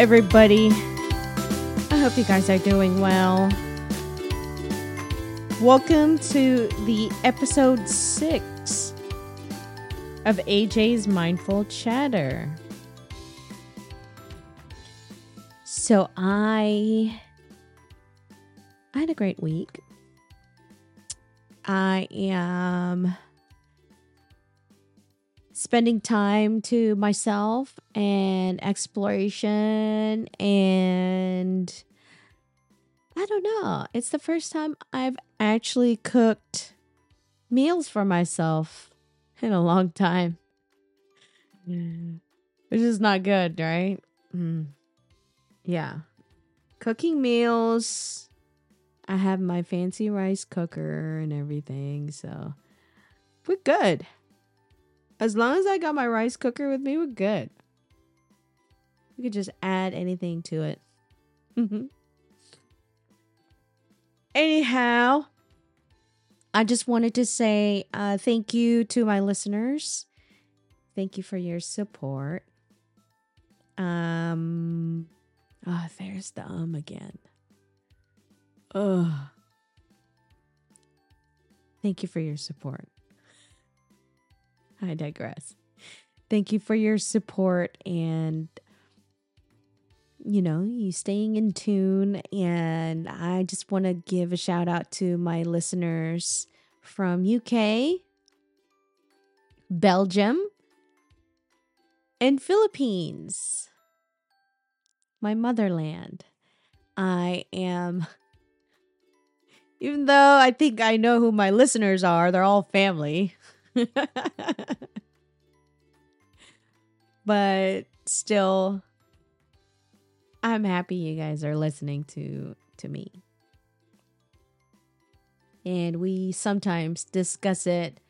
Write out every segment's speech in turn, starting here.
Everybody. I hope you guys are doing well. Welcome to the episode six of AJ's Mindful Chatter. So I I had a great week. I am spending time to myself and exploration and I don't know. It's the first time I've actually cooked meals for myself in a long time. Which is not good, right? Mm. Yeah. Cooking meals. I have my fancy rice cooker and everything, so we're good. As long as I got my rice cooker with me, we're good. We could just add anything to it. Anyhow, I just wanted to say uh, thank you to my listeners. Thank you for your support. Um, oh, there's the um again. Ugh. Thank you for your support. I digress. Thank you for your support and you know, you staying in tune and I just want to give a shout out to my listeners from UK, Belgium, and Philippines. My motherland. I am even though I think I know who my listeners are, they're all family. but still I'm happy you guys are listening to to me. And we sometimes discuss it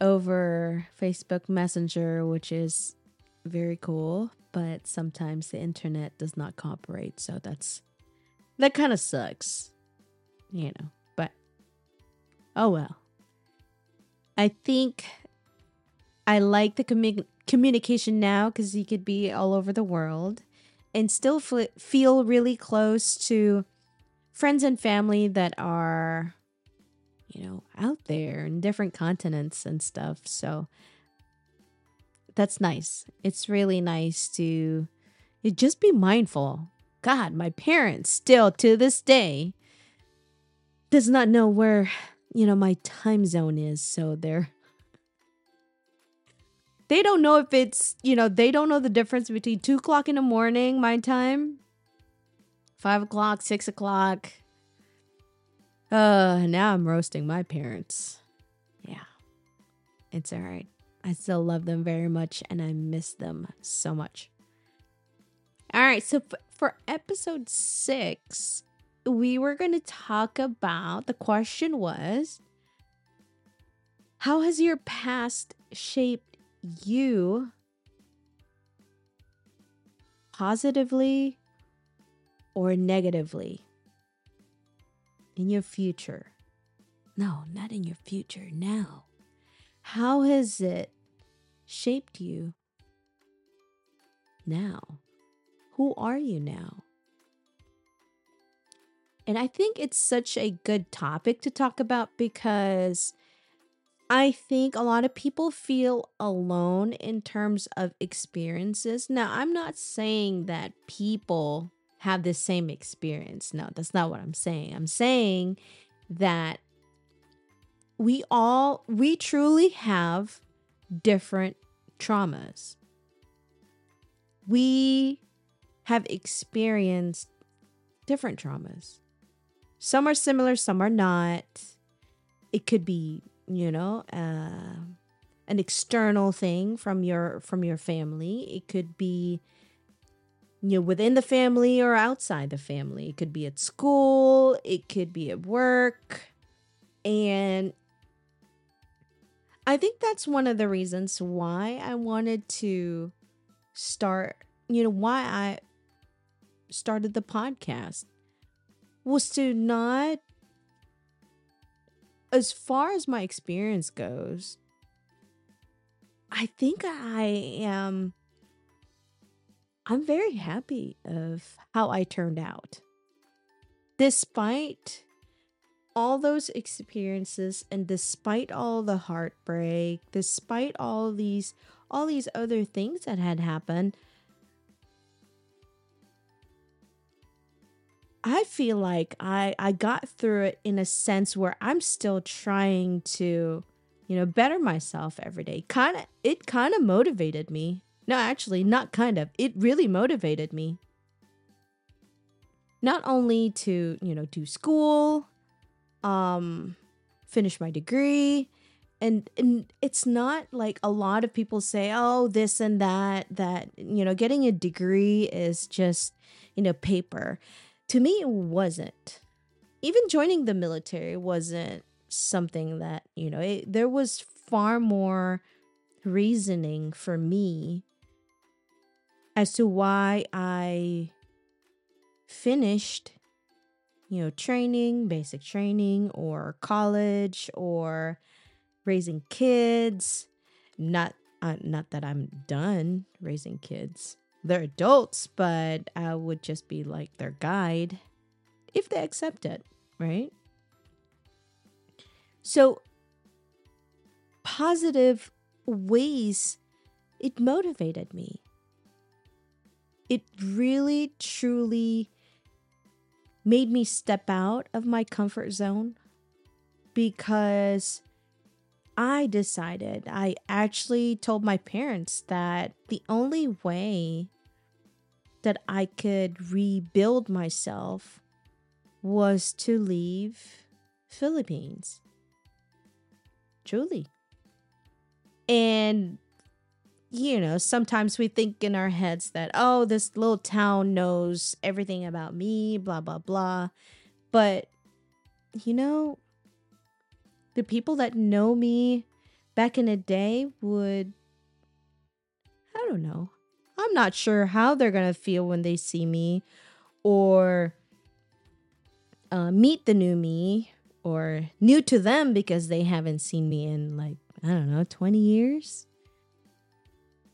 over Facebook Messenger, which is very cool, but sometimes the internet does not cooperate, so that's that kind of sucks. You know, but oh well. I think I like the commu- communication now because you could be all over the world and still feel really close to friends and family that are, you know, out there in different continents and stuff. So that's nice. It's really nice to just be mindful. God, my parents still to this day does not know where you know, my time zone is. So they're they don't know if it's, you know, they don't know the difference between two o'clock in the morning, my time, five o'clock, six o'clock. Uh, now I'm roasting my parents. Yeah, it's all right. I still love them very much and I miss them so much. All right, so f- for episode six, we were going to talk about the question was how has your past shaped you positively or negatively in your future? No, not in your future, now. How has it shaped you now? Who are you now? And I think it's such a good topic to talk about because I think a lot of people feel alone in terms of experiences. Now, I'm not saying that people have the same experience. No, that's not what I'm saying. I'm saying that we all, we truly have different traumas. We have experienced different traumas. Some are similar, some are not. It could be, you know, uh, an external thing from your from your family. It could be you know within the family or outside the family. It could be at school, it could be at work. And I think that's one of the reasons why I wanted to start, you know, why I started the podcast was to not as far as my experience goes i think i am I'm very happy of how I turned out. Despite all those experiences and despite all the heartbreak, despite all these all these other things that had happened, I feel like I I got through it in a sense where I'm still trying to, you know, better myself every day. Kind of it kind of motivated me. No, actually, not kind of. It really motivated me. Not only to, you know, do school, um finish my degree, and and it's not like a lot of people say, "Oh, this and that that, you know, getting a degree is just, you know, paper." To me it wasn't. Even joining the military wasn't something that you know it, there was far more reasoning for me as to why i finished you know training basic training or college or raising kids. Not uh, not that i'm done raising kids they're adults, but I would just be like their guide if they accept it, right? So, positive ways it motivated me. It really, truly made me step out of my comfort zone because I decided, I actually told my parents that the only way that I could rebuild myself was to leave Philippines. Truly. And you know, sometimes we think in our heads that, oh, this little town knows everything about me, blah, blah, blah. But, you know, the people that know me back in the day would, I don't know, I'm not sure how they're going to feel when they see me or uh, meet the new me or new to them because they haven't seen me in like, I don't know, 20 years.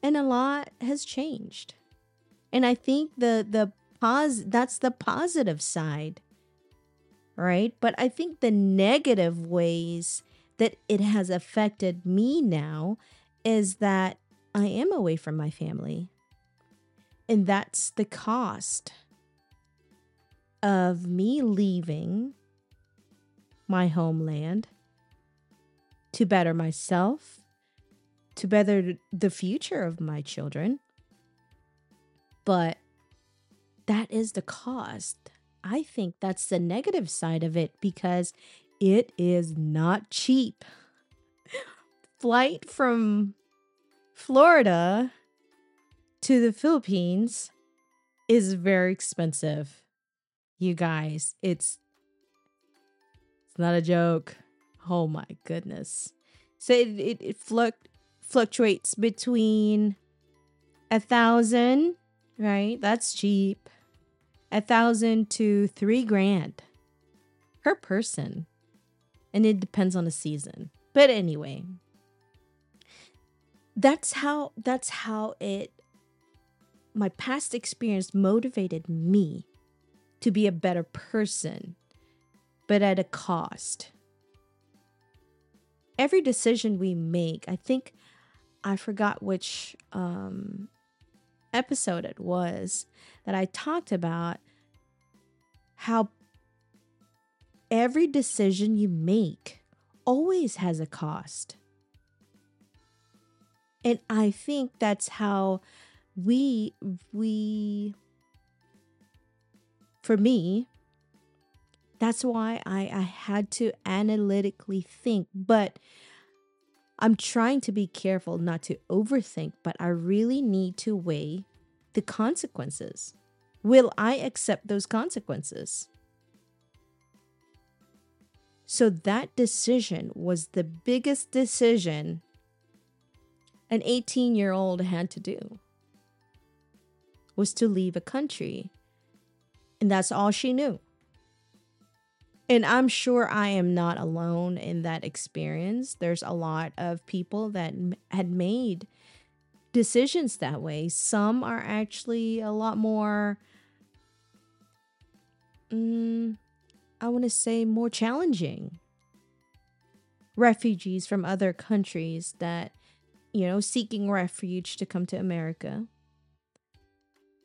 And a lot has changed. And I think the the pos that's the positive side. Right? But I think the negative ways that it has affected me now is that I am away from my family. And that's the cost of me leaving my homeland to better myself, to better the future of my children. But that is the cost. I think that's the negative side of it because it is not cheap. Flight from Florida to the Philippines is very expensive. You guys, it's it's not a joke. Oh my goodness. So it it, it fluct, fluctuates between a thousand, right? That's cheap. A thousand to three grand per person. And it depends on the season. But anyway, that's how that's how it my past experience motivated me to be a better person, but at a cost. Every decision we make, I think I forgot which um, episode it was that I talked about how every decision you make always has a cost. And I think that's how we we for me that's why I, I had to analytically think but i'm trying to be careful not to overthink but i really need to weigh the consequences. Will i accept those consequences? So that decision was the biggest decision an 18 year old had to do was to leave a country. And that's all she knew. And I'm sure I am not alone in that experience. There's a lot of people that had made decisions that way. Some are actually a lot more, mm, I want to say, more challenging. Refugees from other countries that, you know, seeking refuge to come to America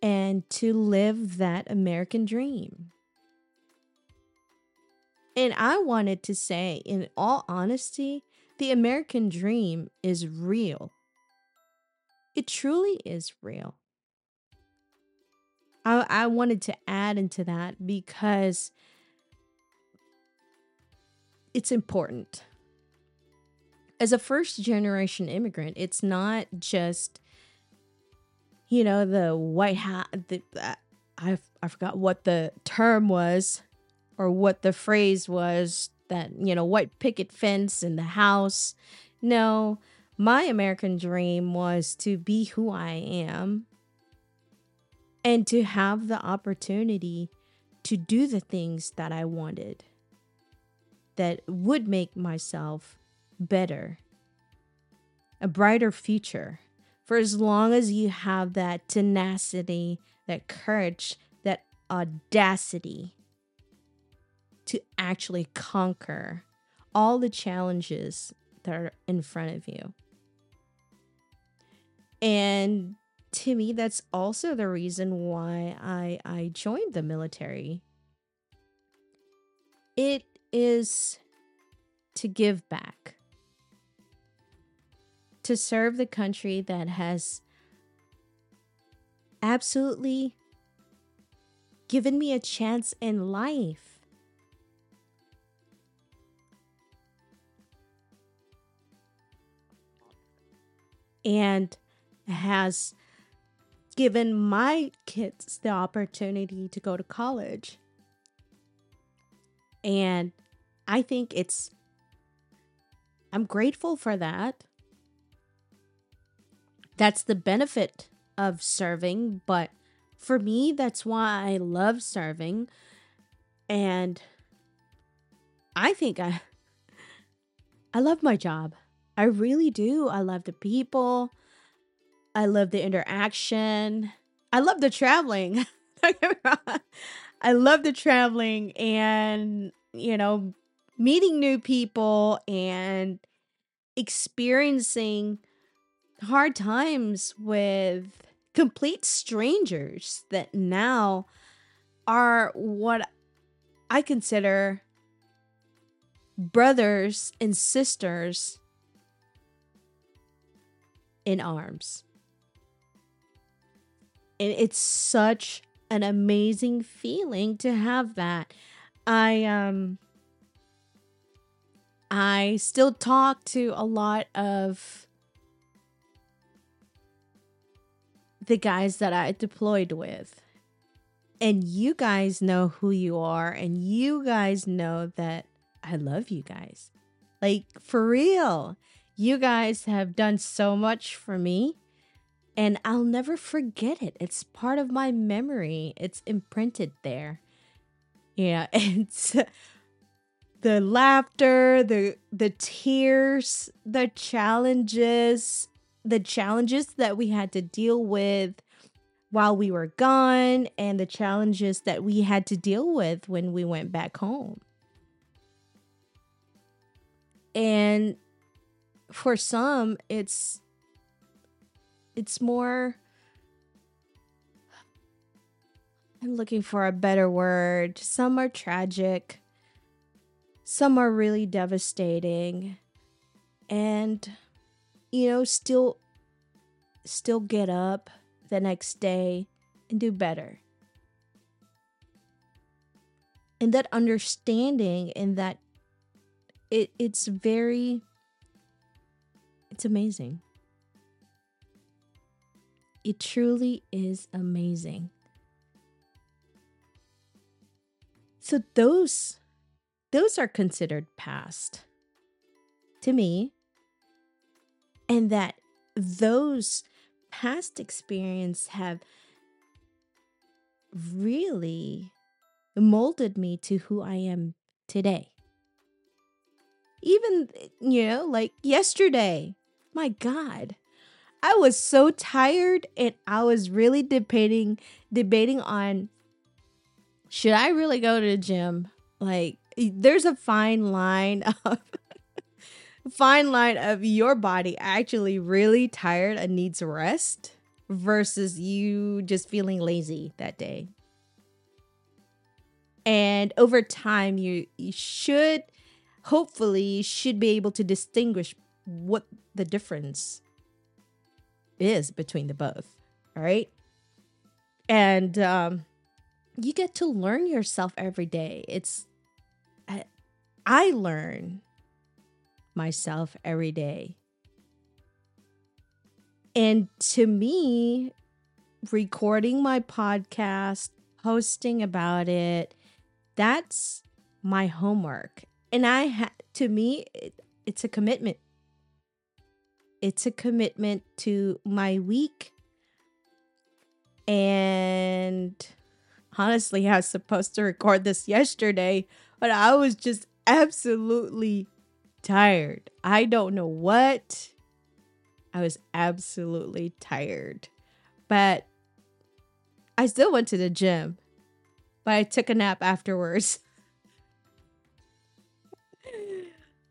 and to live that American dream. And I wanted to say, in all honesty, the American dream is real. It truly is real. I, I wanted to add into that because it's important. As a first generation immigrant, it's not just you know, the white hat. The, uh, I I forgot what the term was, or what the phrase was. That you know, white picket fence in the house. No, my American dream was to be who I am, and to have the opportunity to do the things that I wanted. That would make myself better, a brighter future for as long as you have that tenacity, that courage, that audacity to actually conquer all the challenges that are in front of you. And to me, that's also the reason why I, I joined the military. It is to give back to serve the country that has absolutely given me a chance in life. And has given my kids the opportunity to go to college. And I think it's, I'm grateful for that that's the benefit of serving. But for me, that's why I love serving. And I think I I love my job. I really do. I love the people. I love the interaction. I love the traveling. I love the traveling and, you know, meeting new people and experiencing hard times with complete strangers that now are what I consider brothers and sisters in arms. And it's such an amazing feeling to have that. I um I still talk to a lot of the guys that I deployed with. And you guys know who you are, and you guys know that I love you guys. Like, for real. You guys have done so much for me, and I'll never forget it. It's part of my memory, it's imprinted there. Yeah, it's the laughter, the the tears, the challenges, the challenges that we had to deal with while we were gone and the challenges that we had to deal with when we went back home. And for some it's it's more I'm looking for a better word. Some are tragic. Some are really devastating. And you know, still still get up the next day and do better. And that understanding and that it it's very it's amazing. It truly is amazing. So those those are considered past to me and that those past experience have really molded me to who I am today. Even, you know, like yesterday, my God, I was so tired and I was really debating debating on should I really go to the gym? Like there's a fine line of fine line of your body actually really tired and needs rest versus you just feeling lazy that day. And over time you you should hopefully should be able to distinguish what the difference is between the both. All right. And um, you get to learn yourself every day. It's, I, I learn myself every day. And to me, recording my podcast, posting about it, that's my homework. And I ha- to me, it, it's a commitment it's a commitment to my week. And honestly, I was supposed to record this yesterday, but I was just absolutely tired. I don't know what. I was absolutely tired. But I still went to the gym, but I took a nap afterwards.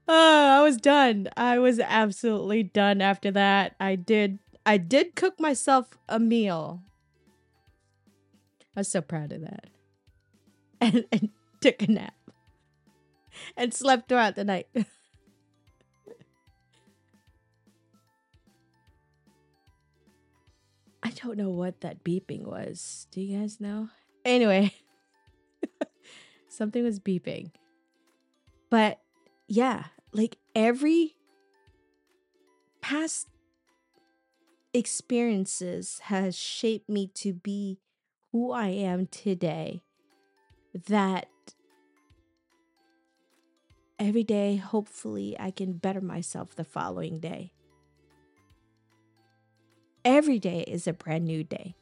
Oh, I was done. I was absolutely done after that. I did I did cook myself a meal. I was so proud of that. And, and took a nap. And slept throughout the night. don't know what that beeping was. Do you guys know? Anyway, something was beeping. But yeah, like every past experiences has shaped me to be who I am today. That every day, hopefully, I can better myself the following day. Every day is a brand new day.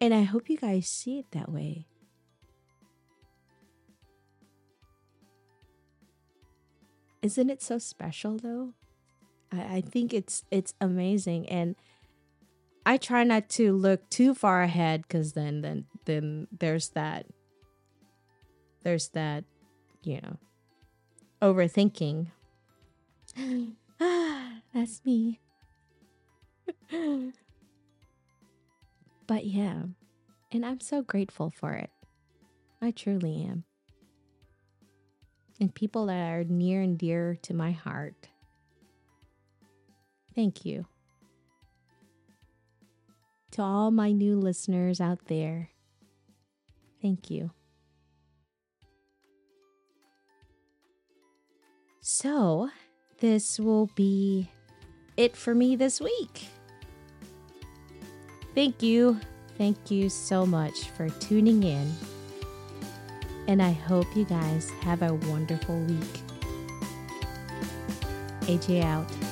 And I hope you guys see it that way. Isn't it so special though? I, I think it's it's amazing and I try not to look too far ahead because then then then there's that there's that, you know, overthinking. ah, that's me. But yeah, and I'm so grateful for it. I truly am and people that are near and dear to my heart. Thank you. To all my new listeners out there, thank you. So, this will be it for me this week. Thank you. Thank you so much for tuning in and I hope you guys have a wonderful week. AJ out.